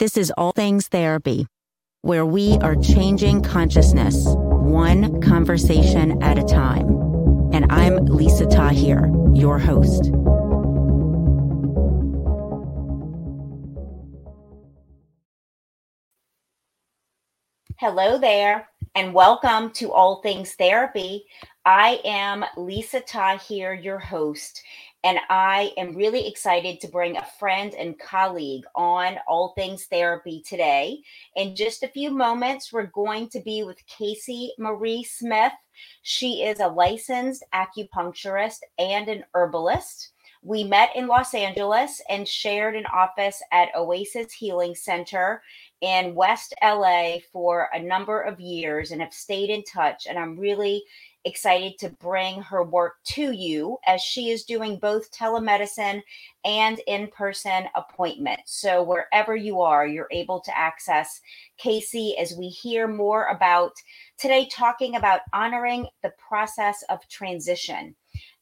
This is All Things Therapy, where we are changing consciousness one conversation at a time. And I'm Lisa Tahir, your host. Hello there, and welcome to All Things Therapy. I am Lisa Tahir, your host, and I am really excited to bring a friend and colleague on All Things Therapy today. In just a few moments, we're going to be with Casey Marie Smith. She is a licensed acupuncturist and an herbalist. We met in Los Angeles and shared an office at Oasis Healing Center in West LA for a number of years and have stayed in touch. And I'm really excited to bring her work to you as she is doing both telemedicine and in person appointments. So, wherever you are, you're able to access Casey as we hear more about today, talking about honoring the process of transition.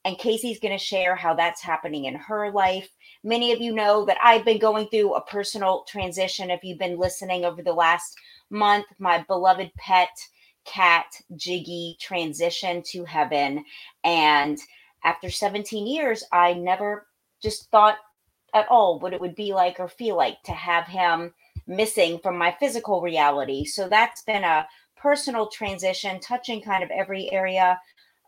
And Casey's going to share how that's happening in her life. Many of you know that I've been going through a personal transition. If you've been listening over the last month, my beloved pet cat Jiggy transition to heaven. And after 17 years, I never just thought at all what it would be like or feel like to have him missing from my physical reality. So that's been a personal transition, touching kind of every area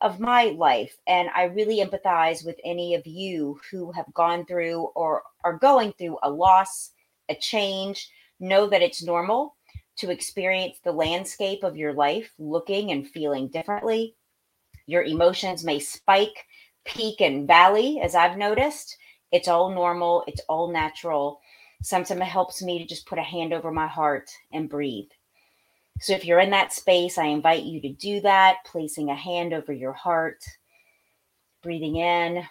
of my life. And I really empathize with any of you who have gone through or are going through a loss, a change. Know that it's normal to experience the landscape of your life looking and feeling differently. Your emotions may spike, peak, and valley, as I've noticed. It's all normal, it's all natural. Sometimes it helps me to just put a hand over my heart and breathe. So if you're in that space, I invite you to do that, placing a hand over your heart, breathing in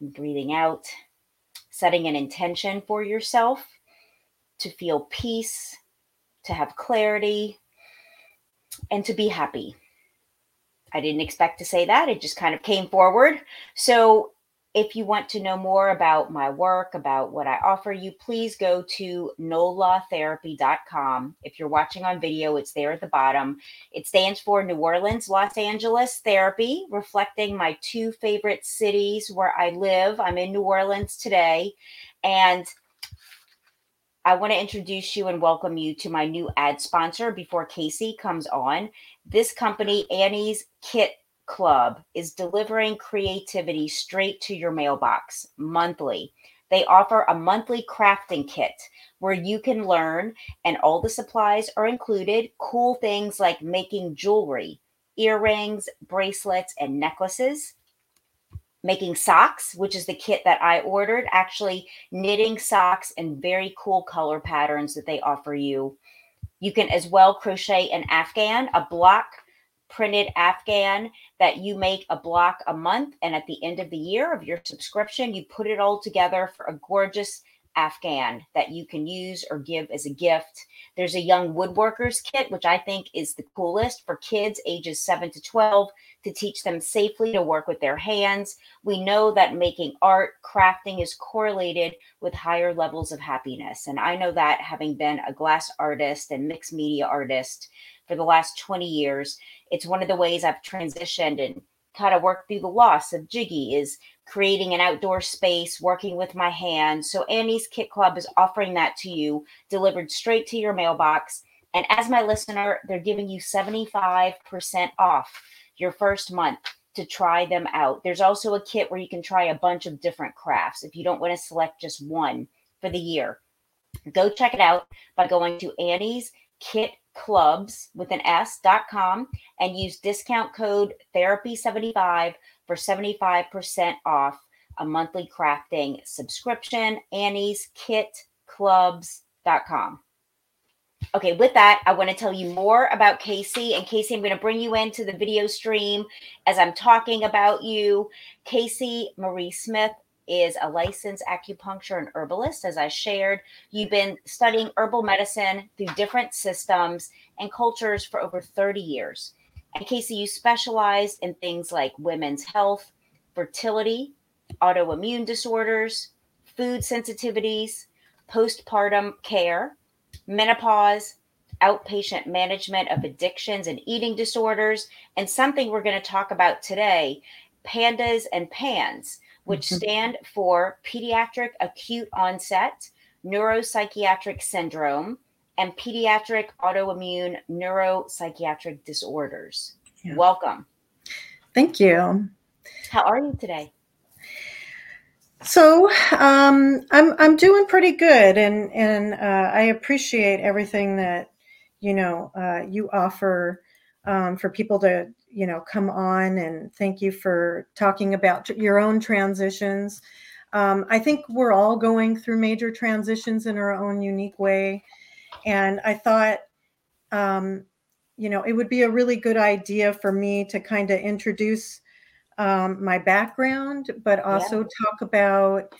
breathing out, setting an intention for yourself to feel peace to have clarity, and to be happy. I didn't expect to say that. It just kind of came forward. So, if you want to know more about my work, about what I offer you, please go to nolatherapy.com. If you're watching on video, it's there at the bottom. It stands for New Orleans, Los Angeles Therapy, reflecting my two favorite cities where I live. I'm in New Orleans today. And I want to introduce you and welcome you to my new ad sponsor before Casey comes on. This company, Annie's Kit Club, is delivering creativity straight to your mailbox monthly. They offer a monthly crafting kit where you can learn, and all the supplies are included. Cool things like making jewelry, earrings, bracelets, and necklaces making socks, which is the kit that I ordered, actually knitting socks in very cool color patterns that they offer you. You can as well crochet an Afghan, a block printed Afghan that you make a block a month. And at the end of the year of your subscription, you put it all together for a gorgeous Afghan that you can use or give as a gift. There's a young woodworkers kit, which I think is the coolest for kids ages 7 to 12 to teach them safely to work with their hands. We know that making art, crafting is correlated with higher levels of happiness. And I know that having been a glass artist and mixed media artist for the last 20 years, it's one of the ways I've transitioned and kind of worked through the loss of Jiggy is creating an outdoor space, working with my hands. So Annie's Kit Club is offering that to you, delivered straight to your mailbox. And as my listener, they're giving you 75% off your first month to try them out. There's also a kit where you can try a bunch of different crafts if you don't want to select just one for the year. Go check it out by going to Annie's Kit Clubs with an S.com and use discount code therapy75 for 75% off a monthly crafting subscription. Annie's Kit Clubs.com. Okay, with that, I want to tell you more about Casey. And Casey, I'm going to bring you into the video stream as I'm talking about you. Casey Marie Smith is a licensed acupuncture and herbalist, as I shared. You've been studying herbal medicine through different systems and cultures for over 30 years. And Casey, you specialize in things like women's health, fertility, autoimmune disorders, food sensitivities, postpartum care menopause, outpatient management of addictions and eating disorders, and something we're going to talk about today PANDAS and PANS, which mm-hmm. stand for Pediatric Acute Onset Neuropsychiatric Syndrome and Pediatric Autoimmune Neuropsychiatric Disorders. Yeah. Welcome. Thank you. How are you today? So um, I'm I'm doing pretty good, and and uh, I appreciate everything that you know uh, you offer um, for people to you know come on, and thank you for talking about your own transitions. Um, I think we're all going through major transitions in our own unique way, and I thought um, you know it would be a really good idea for me to kind of introduce um, my background, but also yeah. talk about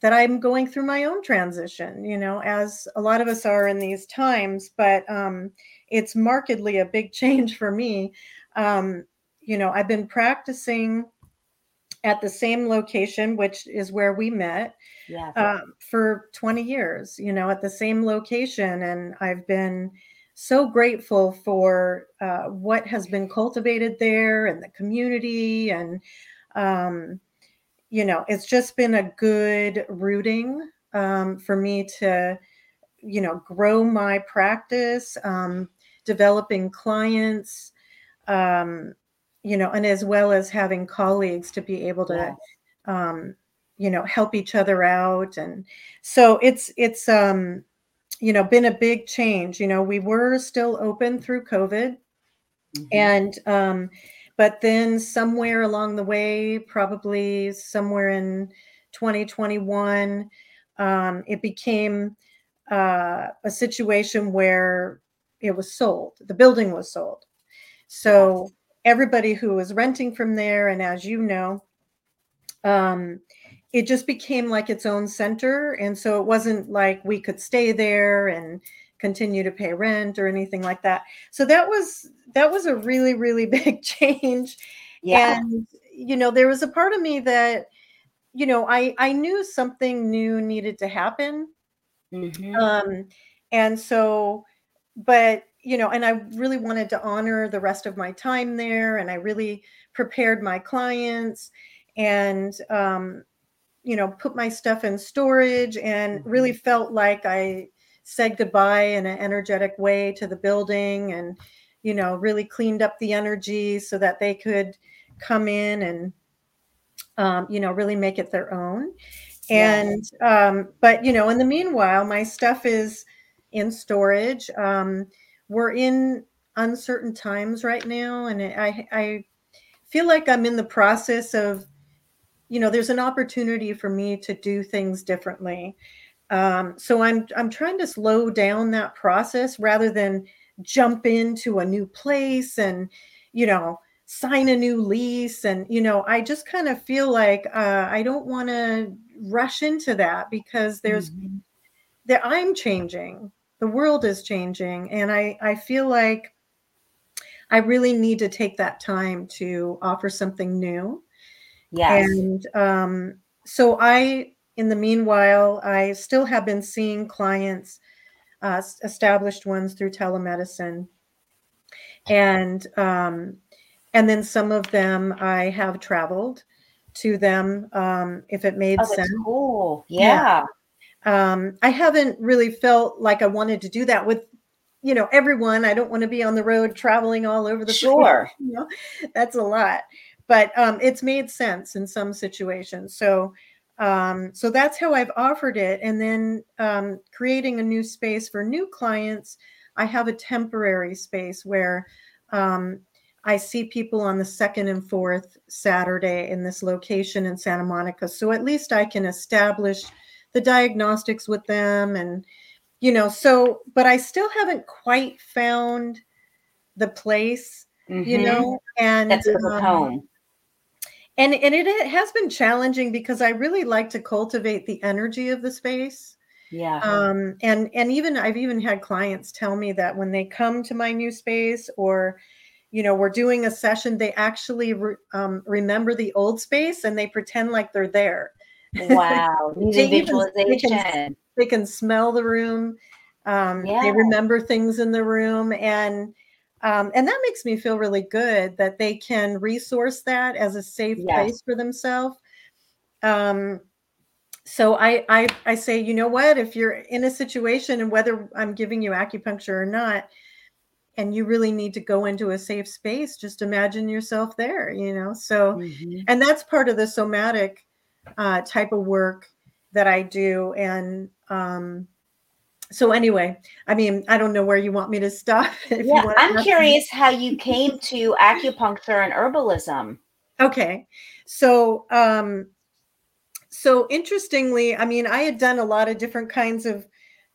that I'm going through my own transition, you know, as a lot of us are in these times, but um, it's markedly a big change for me. Um, you know, I've been practicing at the same location, which is where we met, yeah. uh, for 20 years, you know, at the same location. And I've been so grateful for uh, what has been cultivated there and the community and um, you know it's just been a good rooting um, for me to you know grow my practice um, developing clients um, you know and as well as having colleagues to be able to um, you know help each other out and so it's it's um you know been a big change. You know we were still open through covid mm-hmm. and um but then somewhere along the way probably somewhere in 2021 um it became uh a situation where it was sold the building was sold. So everybody who was renting from there and as you know um it just became like its own center. And so it wasn't like we could stay there and continue to pay rent or anything like that. So that was that was a really really big change. Yeah. and you know there was a part of me that you know i i knew something new needed to happen. Mm-hmm. um and so but you know and i really wanted to honor the rest of my time there. And i really prepared my clients. And um you know, put my stuff in storage and really mm-hmm. felt like I said goodbye in an energetic way to the building and, you know, really cleaned up the energy so that they could come in and, um, you know, really make it their own. And, yeah. um, but, you know, in the meanwhile, my stuff is in storage. Um, we're in uncertain times right now. And I, I feel like I'm in the process of you know there's an opportunity for me to do things differently. Um, so i'm i'm trying to slow down that process rather than jump into a new place and you know sign a new lease. And you know i just kind of feel like uh, i don't want to rush into that because there's mm-hmm. that i'm changing. The world is changing. And i i feel like i really need to take that time to offer something new Yes. And um, so I, in the meanwhile, I still have been seeing clients, uh, established ones through telemedicine, and um, and then some of them I have traveled to them um, if it made oh, sense. Cool. Yeah. yeah. Um, I haven't really felt like I wanted to do that with you know everyone i don't want to be on the road traveling all over the sure place, you know? that's a lot but um, it's made sense in some situations. So, um, so that's how I've offered it. And then um, creating a new space for new clients, I have a temporary space where um, I see people on the second and fourth Saturday in this location in Santa Monica. So at least I can establish the diagnostics with them and you know so but i still haven't quite found the place mm-hmm. you know and that's um, home and and it, it has been challenging because i really like to cultivate the energy of the space. Yeah. Um and and even i've even had clients tell me that when they come to my new space or you know we're doing a session they actually re, um, remember the old space and they pretend like they're there. Wow they, even, they, can, they can smell the room. Um, yeah. They remember things in the room, and um, and that makes me feel really good that they can resource that as a safe yes. place for themselves. Um, so I, I I say, you know what? If you're in a situation, and whether I'm giving you acupuncture or not, and you really need to go into a safe space, just imagine yourself there. You know. So, mm-hmm. and that's part of the somatic uh, type of work that I do, and um, so anyway, I mean, I don't know where you want me to stop. yeah, I'm curious me. how you came to acupuncture and herbalism. Okay, so um, so interestingly, I mean, I had done a lot of different kinds of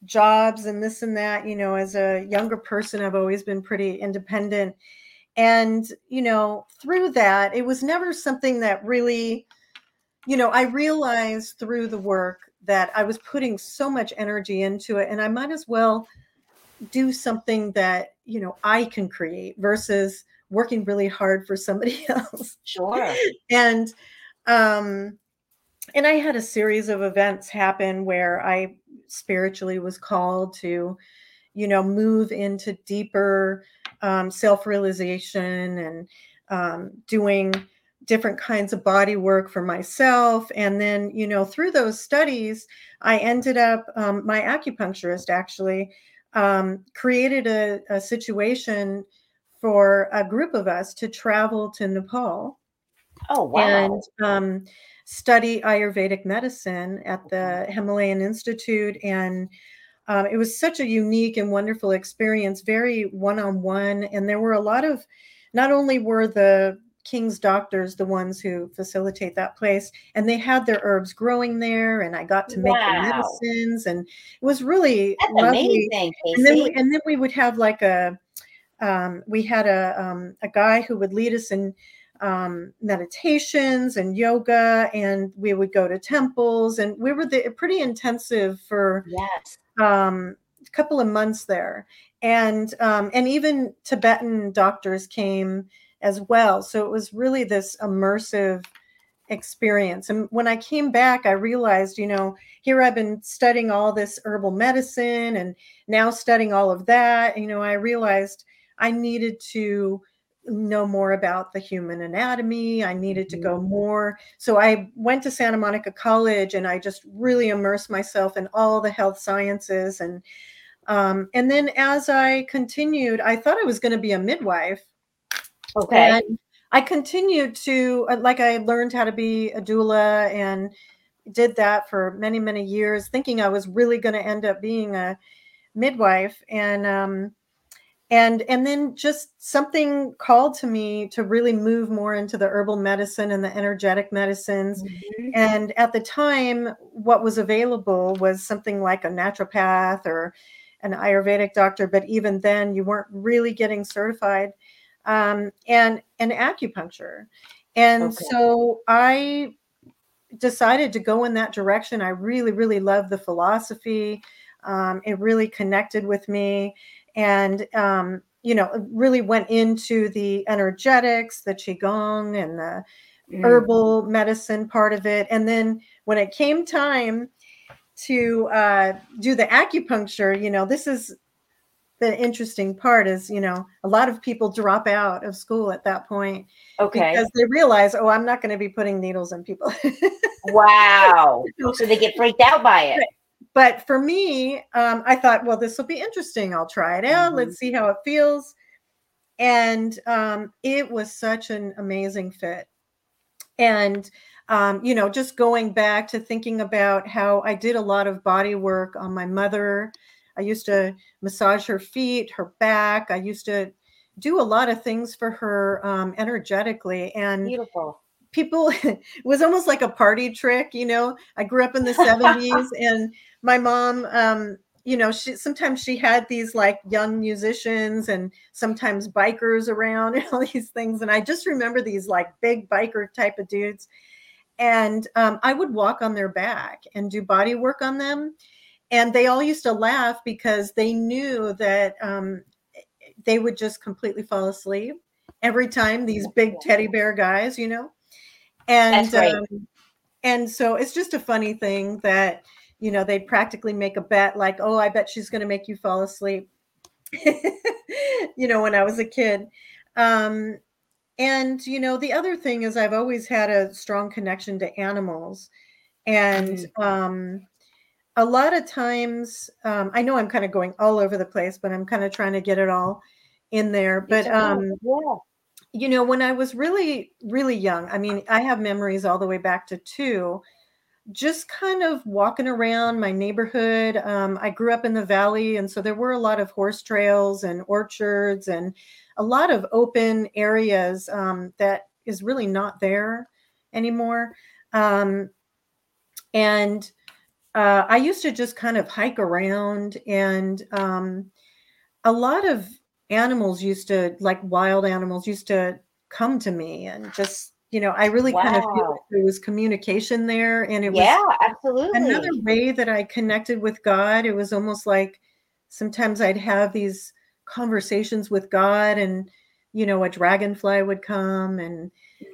jobs and this and that. You know, as a younger person, I've always been pretty independent, and you know, through that, it was never something that really, you know, I realized through the work that I was putting so much energy into it, and I might as well do something that you know I can create versus working really hard for somebody else. Sure. and um and I had a series of events happen where I spiritually was called to, you know, move into deeper um, self realization and um, doing different kinds of body work for myself. And then, you know, through those studies, I ended up, um, my acupuncturist actually um, created a, a, situation for a group of us to travel to Nepal. Oh, wow. And um, study Ayurvedic medicine at the Himalayan Institute. And um, it was such a unique and wonderful experience, very one on one. And there were a lot of, not only were the King's doctors the ones who facilitate that place, and they had their herbs growing there, and I got to make wow. the medicines, and it was really That's lovely. Amazing, and then, we, and then we would have like a, um, we had a um, a guy who would lead us in um, meditations and yoga, and we would go to temples, and we were the, pretty intensive for yes. um, a couple of months there, and um, and even Tibetan doctors came as well. So it was really this immersive experience. And when I came back, I realized, you know, here I've been studying all this herbal medicine and now studying all of that. You know, I realized I needed to know more about the human anatomy. I needed to go mm-hmm. more. So I went to Santa Monica College and I just really immersed myself in all the health sciences. And um, and then as I continued, I thought I was going to be a midwife. Okay. And I continued to uh, like I learned how to be a doula and did that for many many years, thinking I was really going to end up being a midwife. And um, and and then just something called to me to really move more into the herbal medicine and the energetic medicines mm-hmm. and at the time what was available was something like a naturopath or an ayurvedic doctor but even then you weren't really getting certified um, and and acupuncture. And okay. so i decided to go in that direction. I really really love the philosophy. Um, it really connected with me. And um, you know really went into the energetics the qigong and the mm. herbal medicine part of it. And then when it came time to uh, do the acupuncture you know this is the interesting part is you know a lot of people drop out of school at that point okay because they realize oh i'm not going to be putting needles in people wow so they get freaked out by it but for me, um, I thought, well, this will be interesting. I'll try it out. Mm-hmm. Let's see how it feels. And um, it was such an amazing fit. And, um, you know, just going back to thinking about how I did a lot of body work on my mother. I used to massage her feet, her back. I used to do a lot of things for her um, energetically. And beautiful people it was almost like a party trick you know i grew up in the 70s and my mom um, you know she sometimes she had these like young musicians and sometimes bikers around and all these things and i just remember these like big biker type of dudes and um, i would walk on their back and do body work on them and they all used to laugh because they knew that um, they would just completely fall asleep every time these big teddy bear guys you know and um, and so it's just a funny thing that you know, they'd practically make a bet like, oh, I bet she's going to make you fall asleep. you know, when I was a kid. Um, and, you know, the other thing is I've always had a strong connection to animals. And mm. um, a lot of times, um, I know I'm kind of going all over the place, but I'm kind of trying to get it all in there. But, um, yeah. you know, when I was really, really young, I mean, I have memories all the way back to two just kind of walking around my neighborhood. Um, I grew up in the valley, and so there were a lot of horse trails and orchards and a lot of open areas um, that is really not there anymore. Um, and uh, I used to just kind of hike around, and um, a lot of animals used to, like wild animals, used to come to me and just you know, I really wow. kind of feel like there was communication there. And it was yeah, absolutely another way that I connected with God. It was almost like sometimes I'd have these conversations with God and you know, a dragonfly would come and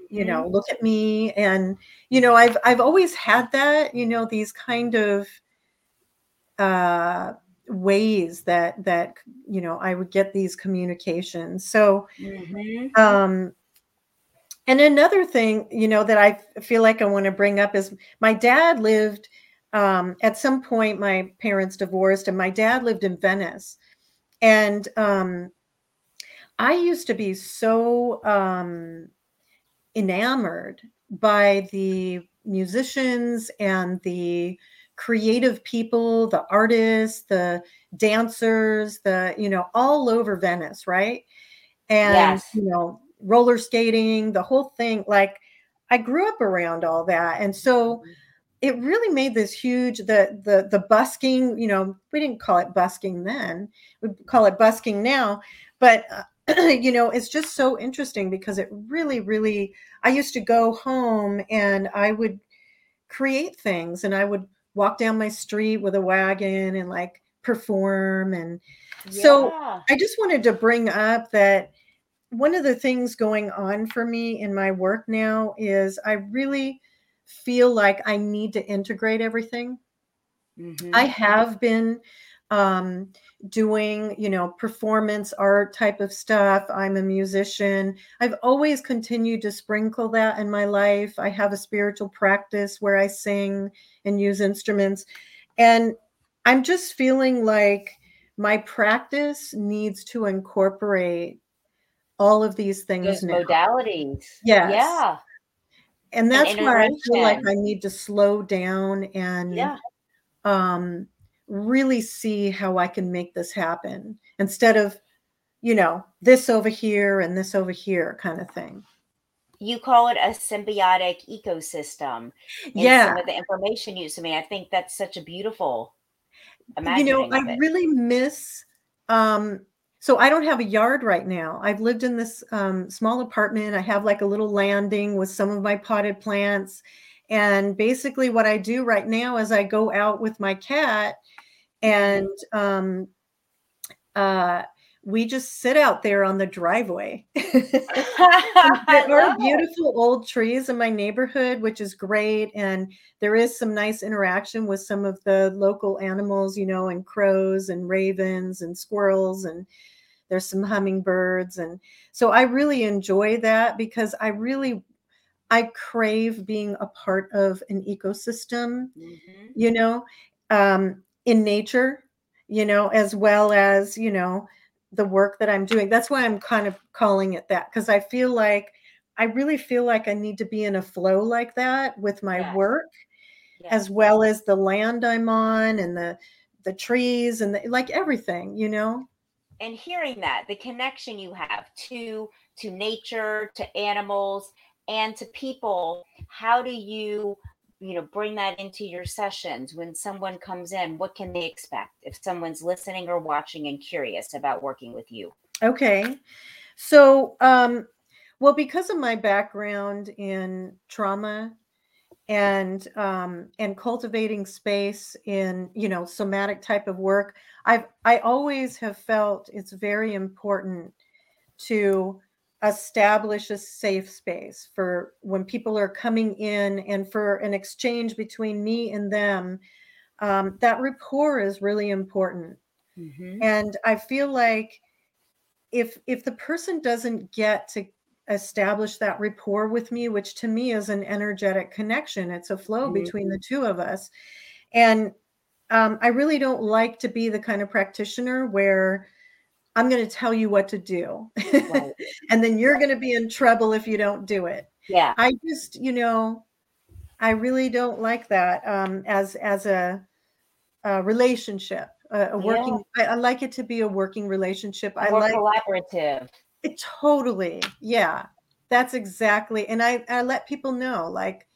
you know, mm-hmm. look at me. And, you know, I've I've always had that, you know, these kind of uh ways that that you know I would get these communications. So mm-hmm. um and another thing, you know, that I feel like I want to bring up is my dad lived um, at some point, my parents divorced, and my dad lived in Venice. And um, I used to be so um, enamored by the musicians and the creative people, the artists, the dancers, the, you know, all over Venice, right? And, yes. you know, roller skating, the whole thing. Like I grew up around all that. And so mm-hmm. it really made this huge the the the busking, you know, we didn't call it busking then. We call it busking now, but uh, you know, it's just so interesting because it really really I used to go home and I would create things and I would walk down my street with a wagon and like perform and yeah. so I just wanted to bring up that one of the things going on for me in my work now is I really feel like I need to integrate everything. Mm-hmm. I have been um, doing, you know, performance art type of stuff. I'm a musician. I've always continued to sprinkle that in my life. I have a spiritual practice where I sing and use instruments. And I'm just feeling like my practice needs to incorporate all of these things now. modalities. Yes. Yeah. And that's and where I feel like I need to slow down and yeah. um, really see how I can make this happen instead of, you know, this over here and this over here kind of thing. You call it a symbiotic ecosystem. yeah. Some of the information you sent me, I think that's such a beautiful. You know, I really miss um, so I don't have a yard right now. I've lived in this um, small apartment. I have like a little landing with some of my potted plants. And basically, what I do right now is I go out with my cat and um, uh, we just sit out there on the driveway. there are beautiful old trees in my neighborhood, which is great. And there is some nice interaction with some of the local animals, you know, and crows and ravens and squirrels and there's some hummingbirds and so i really enjoy that because i really i crave being a part of an ecosystem mm-hmm. you know um, in nature you know as well as you know the work that i'm doing. That's why i'm kind of calling it that because i feel like i really feel like i need to be in a flow like that with my work as well as the land i'm on and the the trees and the, like everything you know? And hearing that the connection you have to to nature to animals and to people how do you you know bring that into your sessions. When someone comes in what can they expect? If someone's listening or watching and curious about working with you. Okay. So um well because of my background in trauma and um, and cultivating space in you know somatic type of work i've i always have felt it's very important to establish a safe space for when people are coming in and for an exchange between me and them um, that rapport is really important. Mm-hmm. And I feel like if if the person doesn't get to establish that rapport with me, which to me is an energetic connection, it's a flow mm-hmm. between the two of us. And um, I really don't like to be the kind of practitioner where I'm going to tell you what to do. Right. and then you're going to be in trouble if you don't do it. Yeah. I just, you know, I really don't like that um, as as a, a relationship, a, a working. Yeah. I, I, like it to be a working relationship. More I like collaborative. It totally, yeah. That's exactly, and I I let people know like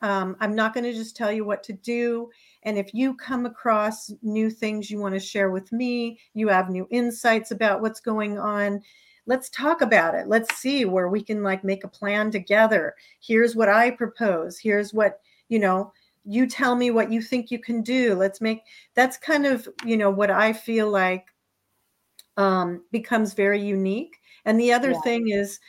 um, I'm not going to just tell you what to do. And if you come across new things you want to share with me, you have new insights about what's going on, let's talk about it. Let's see where we can like make a plan together. Here's what I propose. Here's what, you know, you tell me what you think you can do. Let's make that's kind of, you know, what I feel like um, becomes very unique. And the other yeah. thing is,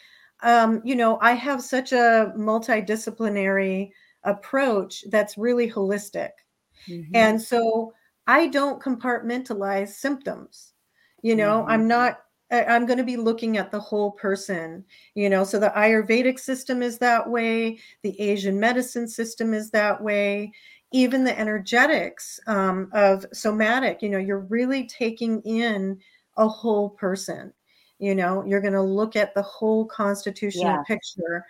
um, you know, I have such a multidisciplinary approach that's really holistic. Mm-hmm. And so I don't compartmentalize symptoms. You know, mm-hmm. I'm not I'm going to be looking at the whole person, you know. So the Ayurvedic system is that way, the Asian medicine system is that way, even the energetics um, of somatic, you know, you're really taking in a whole person, you know, you're going to look at the whole constitutional yeah. picture.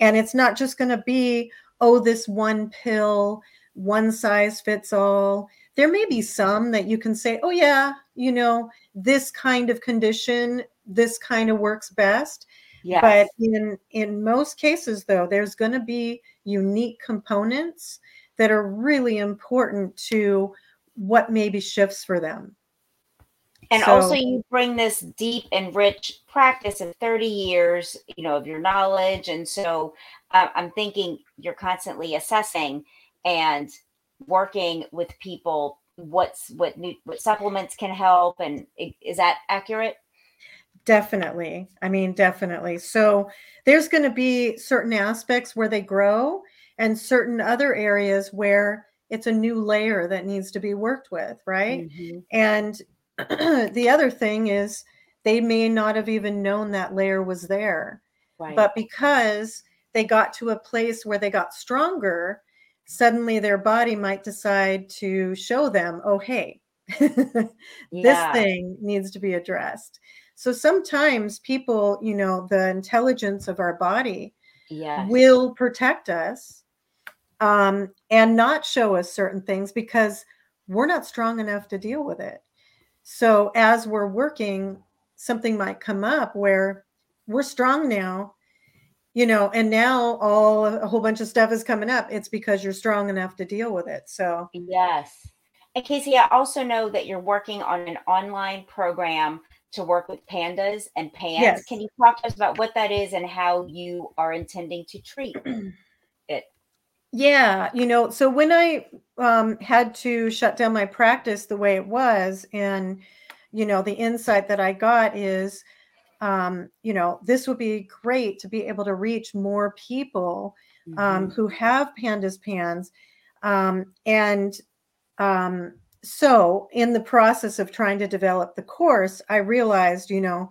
And it's not just going to be, oh, this one pill, one size fits all. There may be some that you can say, oh, yeah, you know, this kind of condition, this kind of works best. Yes. But in in most cases, though, there's going to be unique components that are really important to what maybe shifts for them. And so, also, you bring this deep and rich practice of 30 years, you know, of your knowledge. And so uh, I'm thinking you're constantly assessing and working with people what's what new what supplements can help and is that accurate? Definitely. I mean definitely. So there's going to be certain aspects where they grow and certain other areas where it's a new layer that needs to be worked with right? Mm-hmm. and the other thing is they may not have even known that layer was there. Right. but because they got to a place where they got stronger suddenly their body might decide to show them, oh, hey, this yeah. thing needs to be addressed. So sometimes people, you know, the intelligence of our body yes. will protect us um, and not show us certain things because we're not strong enough to deal with it. So as we're working, something might come up where we're strong now, you know and now all a whole bunch of stuff is coming up. It's because you're strong enough to deal with it so. Yes. And casey i also know that you're working on an online program to work with pandas and pans. Yes. can you talk to us about what that is and how you are intending to treat it? Yeah you know so when i um, had to shut down my practice the way it was and you know the insight that i got is um, you know, this would be great to be able to reach more people um, mm-hmm. who have pandas pans. Um, and um, so, in the process of trying to develop the course, I realized, you know,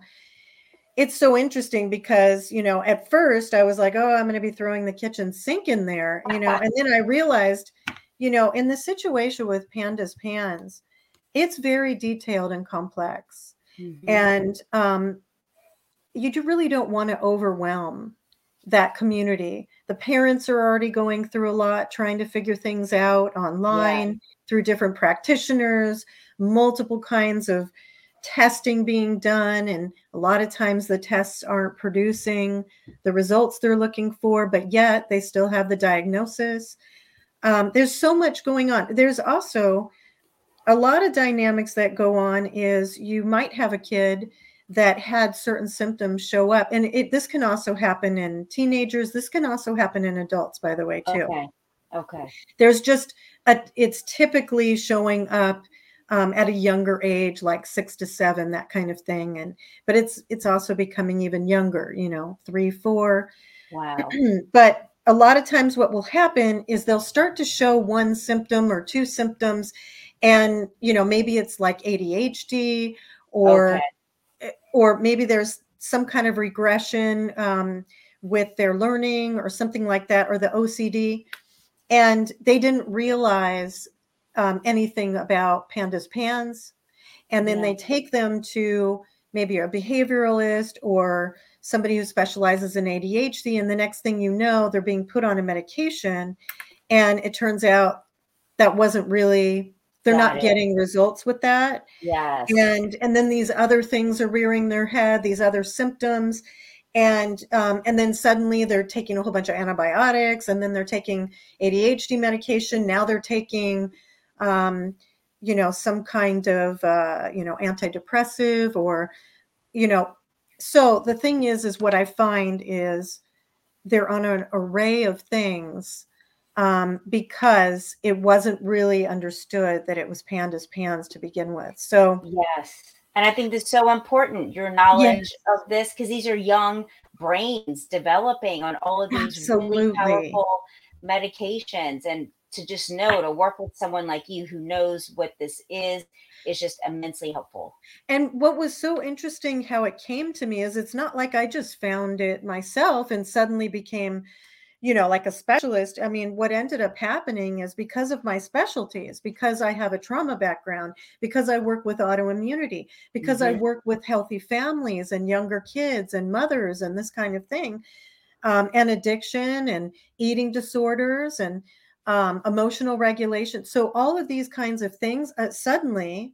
it's so interesting because, you know, at first I was like, oh, I'm going to be throwing the kitchen sink in there, you know, and then I realized, you know, in the situation with pandas pans, it's very detailed and complex. Mm-hmm. And um, you really don't want to overwhelm that community. The parents are already going through a lot, trying to figure things out online yeah. through different practitioners, multiple kinds of testing being done. And a lot of times the tests aren't producing the results they're looking for, but yet they still have the diagnosis. Um, there's so much going on. There's also a lot of dynamics that go on is you might have a kid that had certain symptoms show up. And it this can also happen in teenagers. This can also happen in adults by the way too. Okay. Okay. There's just a it's typically showing up um, at a younger age like six to seven that kind of thing. And but it's it's also becoming even younger you know three four. Wow. But a lot of times what will happen is they'll start to show one symptom or two symptoms. And you know maybe it's like adhd or okay. Eh, or maybe there's some kind of regression um, with their learning or something like that or the ocd and they didn't realize um, anything about pandas pans and then yeah. they take them to maybe a behavioralist or somebody who specializes in ADHD. And the next thing you know, they're being put on a medication. And it turns out that wasn't really they're Got not it. getting results with that. Yes. And and then these other things are rearing their head these other symptoms. And um, and then suddenly they're taking a whole bunch of antibiotics and then they're taking adhd medication. Now they're taking um, you know some kind of uh, you know antidepressive or you know. So the thing is is what i find is they're on an array of things um, because it wasn't really understood that it was pandas pans to begin with so yes and i think it's so important your knowledge yes. of this because these are young brains developing on all of these Absolutely. really powerful medications and to just know to work with someone like you who knows what this is is just immensely helpful. And what was so interesting how it came to me is it's not like I just found it myself and suddenly became you know like a specialist i mean what ended up happening is because of my specialties because i have a trauma background because i work with autoimmunity because mm-hmm. i work with healthy families and younger kids and mothers and this kind of thing um, and addiction and eating disorders and um, emotional regulation. So all of these kinds of things, uh, suddenly,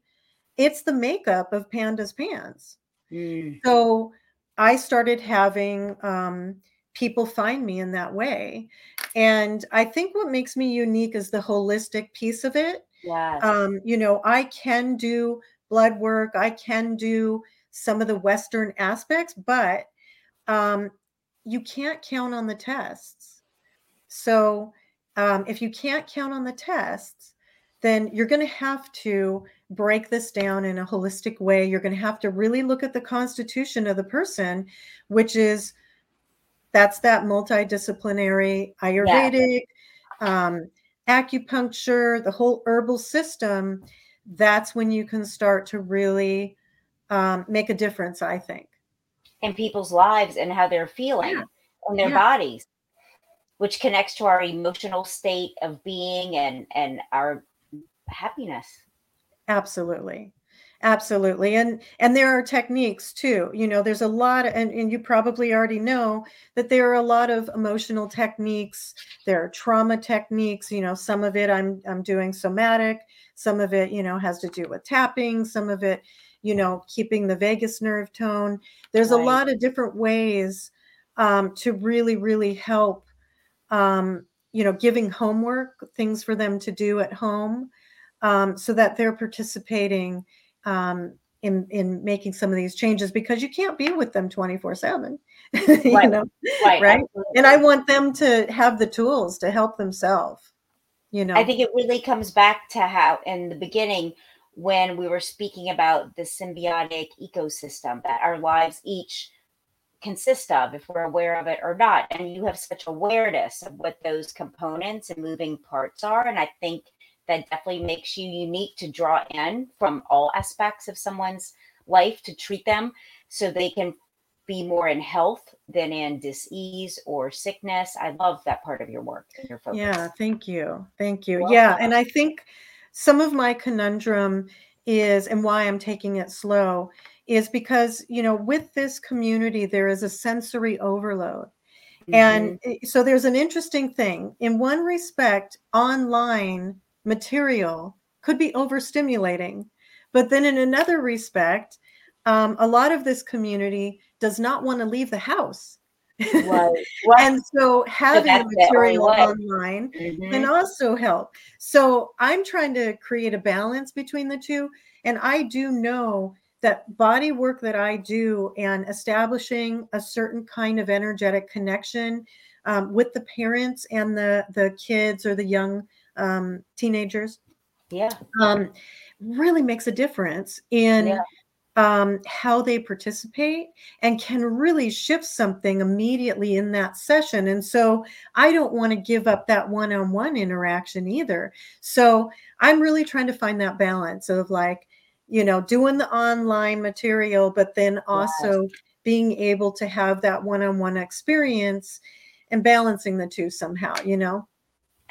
it's the makeup of Pandas Pans. Mm. So I started having um, people find me in that way, and I think what makes me unique is the holistic piece of it. Yeah. Um, you know, I can do blood work. I can do some of the Western aspects, but um, you can't count on the tests. So um, if you can't count on the tests, then you're going to have to break this down in a holistic way. You're going to have to really look at the constitution of the person, which is that's that multidisciplinary Ayurvedic, yeah. um, acupuncture, the whole herbal system. That's when you can start to really um, make a difference, I think. In people's lives and how they're feeling yeah. in their yeah. bodies which connects to our emotional state of being and and our happiness absolutely absolutely and and there are techniques too you know there's a lot of, and, and you probably already know that there are a lot of emotional techniques there are trauma techniques you know some of it i'm i'm doing somatic some of it you know has to do with tapping some of it you know keeping the vagus nerve tone there's right. a lot of different ways um, to really really help um, you know, giving homework, things for them to do at home, um, so that they're participating um, in in making some of these changes because you can't be with them 24 7 you right. know right, right? and i want them to have the tools to help themselves you know i think it really comes back to how in the beginning when we were speaking about the symbiotic ecosystem that our lives each consist of if we're aware of it or not and you have such awareness of what those components and moving parts are and i think that definitely makes you unique to draw in from all aspects of someone's life to treat them so they can be more in health than in disease or sickness. I love that part of your work and your focus. Yeah thank you. Thank you. Welcome. yeah and i think some of my conundrum is and why i'm taking it slow is because you know with this community there is a sensory overload. Mm-hmm. and so there's an interesting thing. In one respect online material could be overstimulating. But then in another respect um, a lot of this community does not want to leave the house. Right. and so having so material online mm-hmm. can also help. So i'm trying to create a balance between the two and i do know that body work that I do and establishing a certain kind of energetic connection um, with the parents and the the kids or the young um, teenagers, yeah, um, really makes a difference in yeah. um, how they participate and can really shift something immediately in that session. And so I don't want to give up that one on one interaction either. So I'm really trying to find that balance of like, you know, doing the online material, but then also yes. being able to have that one on one experience and balancing the two somehow, you know?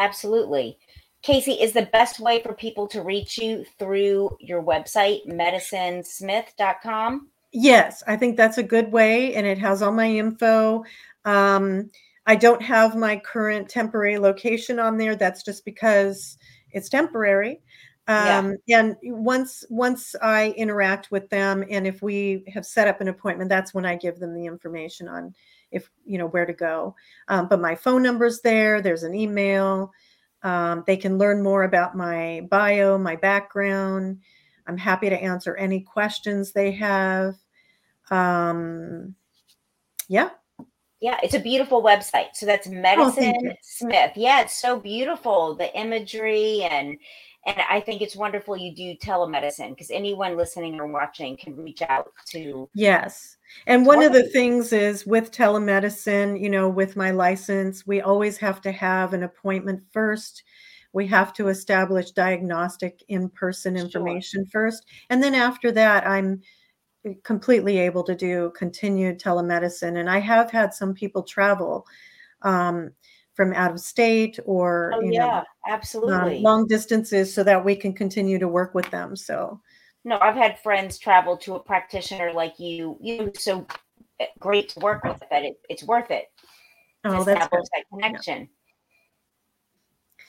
Absolutely. Casey, is the best way for people to reach you through your website, medicinesmith.com? Yes, I think that's a good way, and it has all my info. Um, I don't have my current temporary location on there. That's just because it's temporary. Um, yeah. And once once I interact with them, and if we have set up an appointment, that's when I give them the information on if you know where to go. Um, but my phone number's there. There's an email. Um, they can learn more about my bio, my background. I'm happy to answer any questions they have. Um, yeah. Yeah, it's a beautiful website. So that's oh, Medicine oh, Smith. Yeah, it's so beautiful. The imagery and and I think it's wonderful you do telemedicine because anyone listening or watching can reach out to. Yes. And one of the things is with telemedicine, you know, with my license, we always have to have an appointment first. We have to establish diagnostic in person information sure. first. And then after that, I'm completely able to do continued telemedicine. And I have had some people travel. Um, from out of state or oh, you yeah, know absolutely long distances so that we can continue to work with them so no i've had friends travel to a practitioner like you you so eh, great to work with that it, it's worth it oh that's that connection yeah.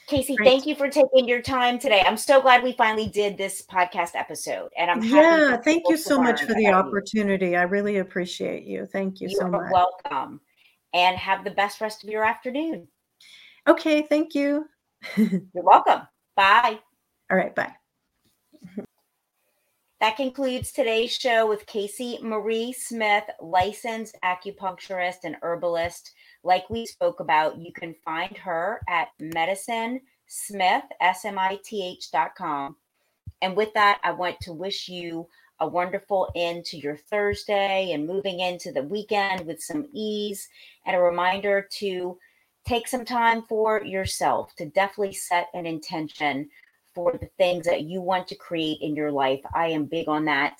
Casey, Great. thank you for taking your time today. I'm so glad we finally did this podcast episode, and I'm yeah. Thank you so much for the opportunity. You. I really appreciate you. Thank you, you so much. You're welcome, and have the best rest of your afternoon. Okay, thank you. You're welcome. Bye. All right, bye. That concludes today's show with Casey Marie Smith, licensed acupuncturist and herbalist. Like we spoke about, you can find her at medicine smith, S-M-I-T-H dot com. And with that, I want to wish you a wonderful end to your Thursday and moving into the weekend with some ease and a reminder to take some time for yourself to definitely set an intention for the things that you want to create in your life. I am big on that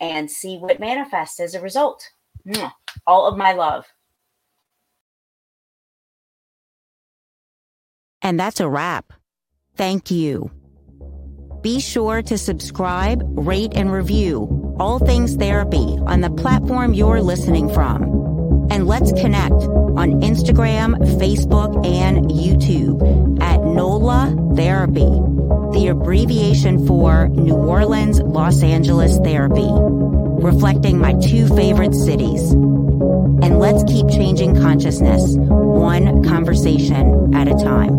and see what manifests as a result. All of my love. And that's a wrap. Thank you. Be sure to subscribe, rate, and review All Things Therapy on the platform you're listening from. And let's connect on Instagram, Facebook, and YouTube at NOLA Therapy, the abbreviation for New Orleans, Los Angeles Therapy, reflecting my two favorite cities. And let's keep changing consciousness, one conversation at a time.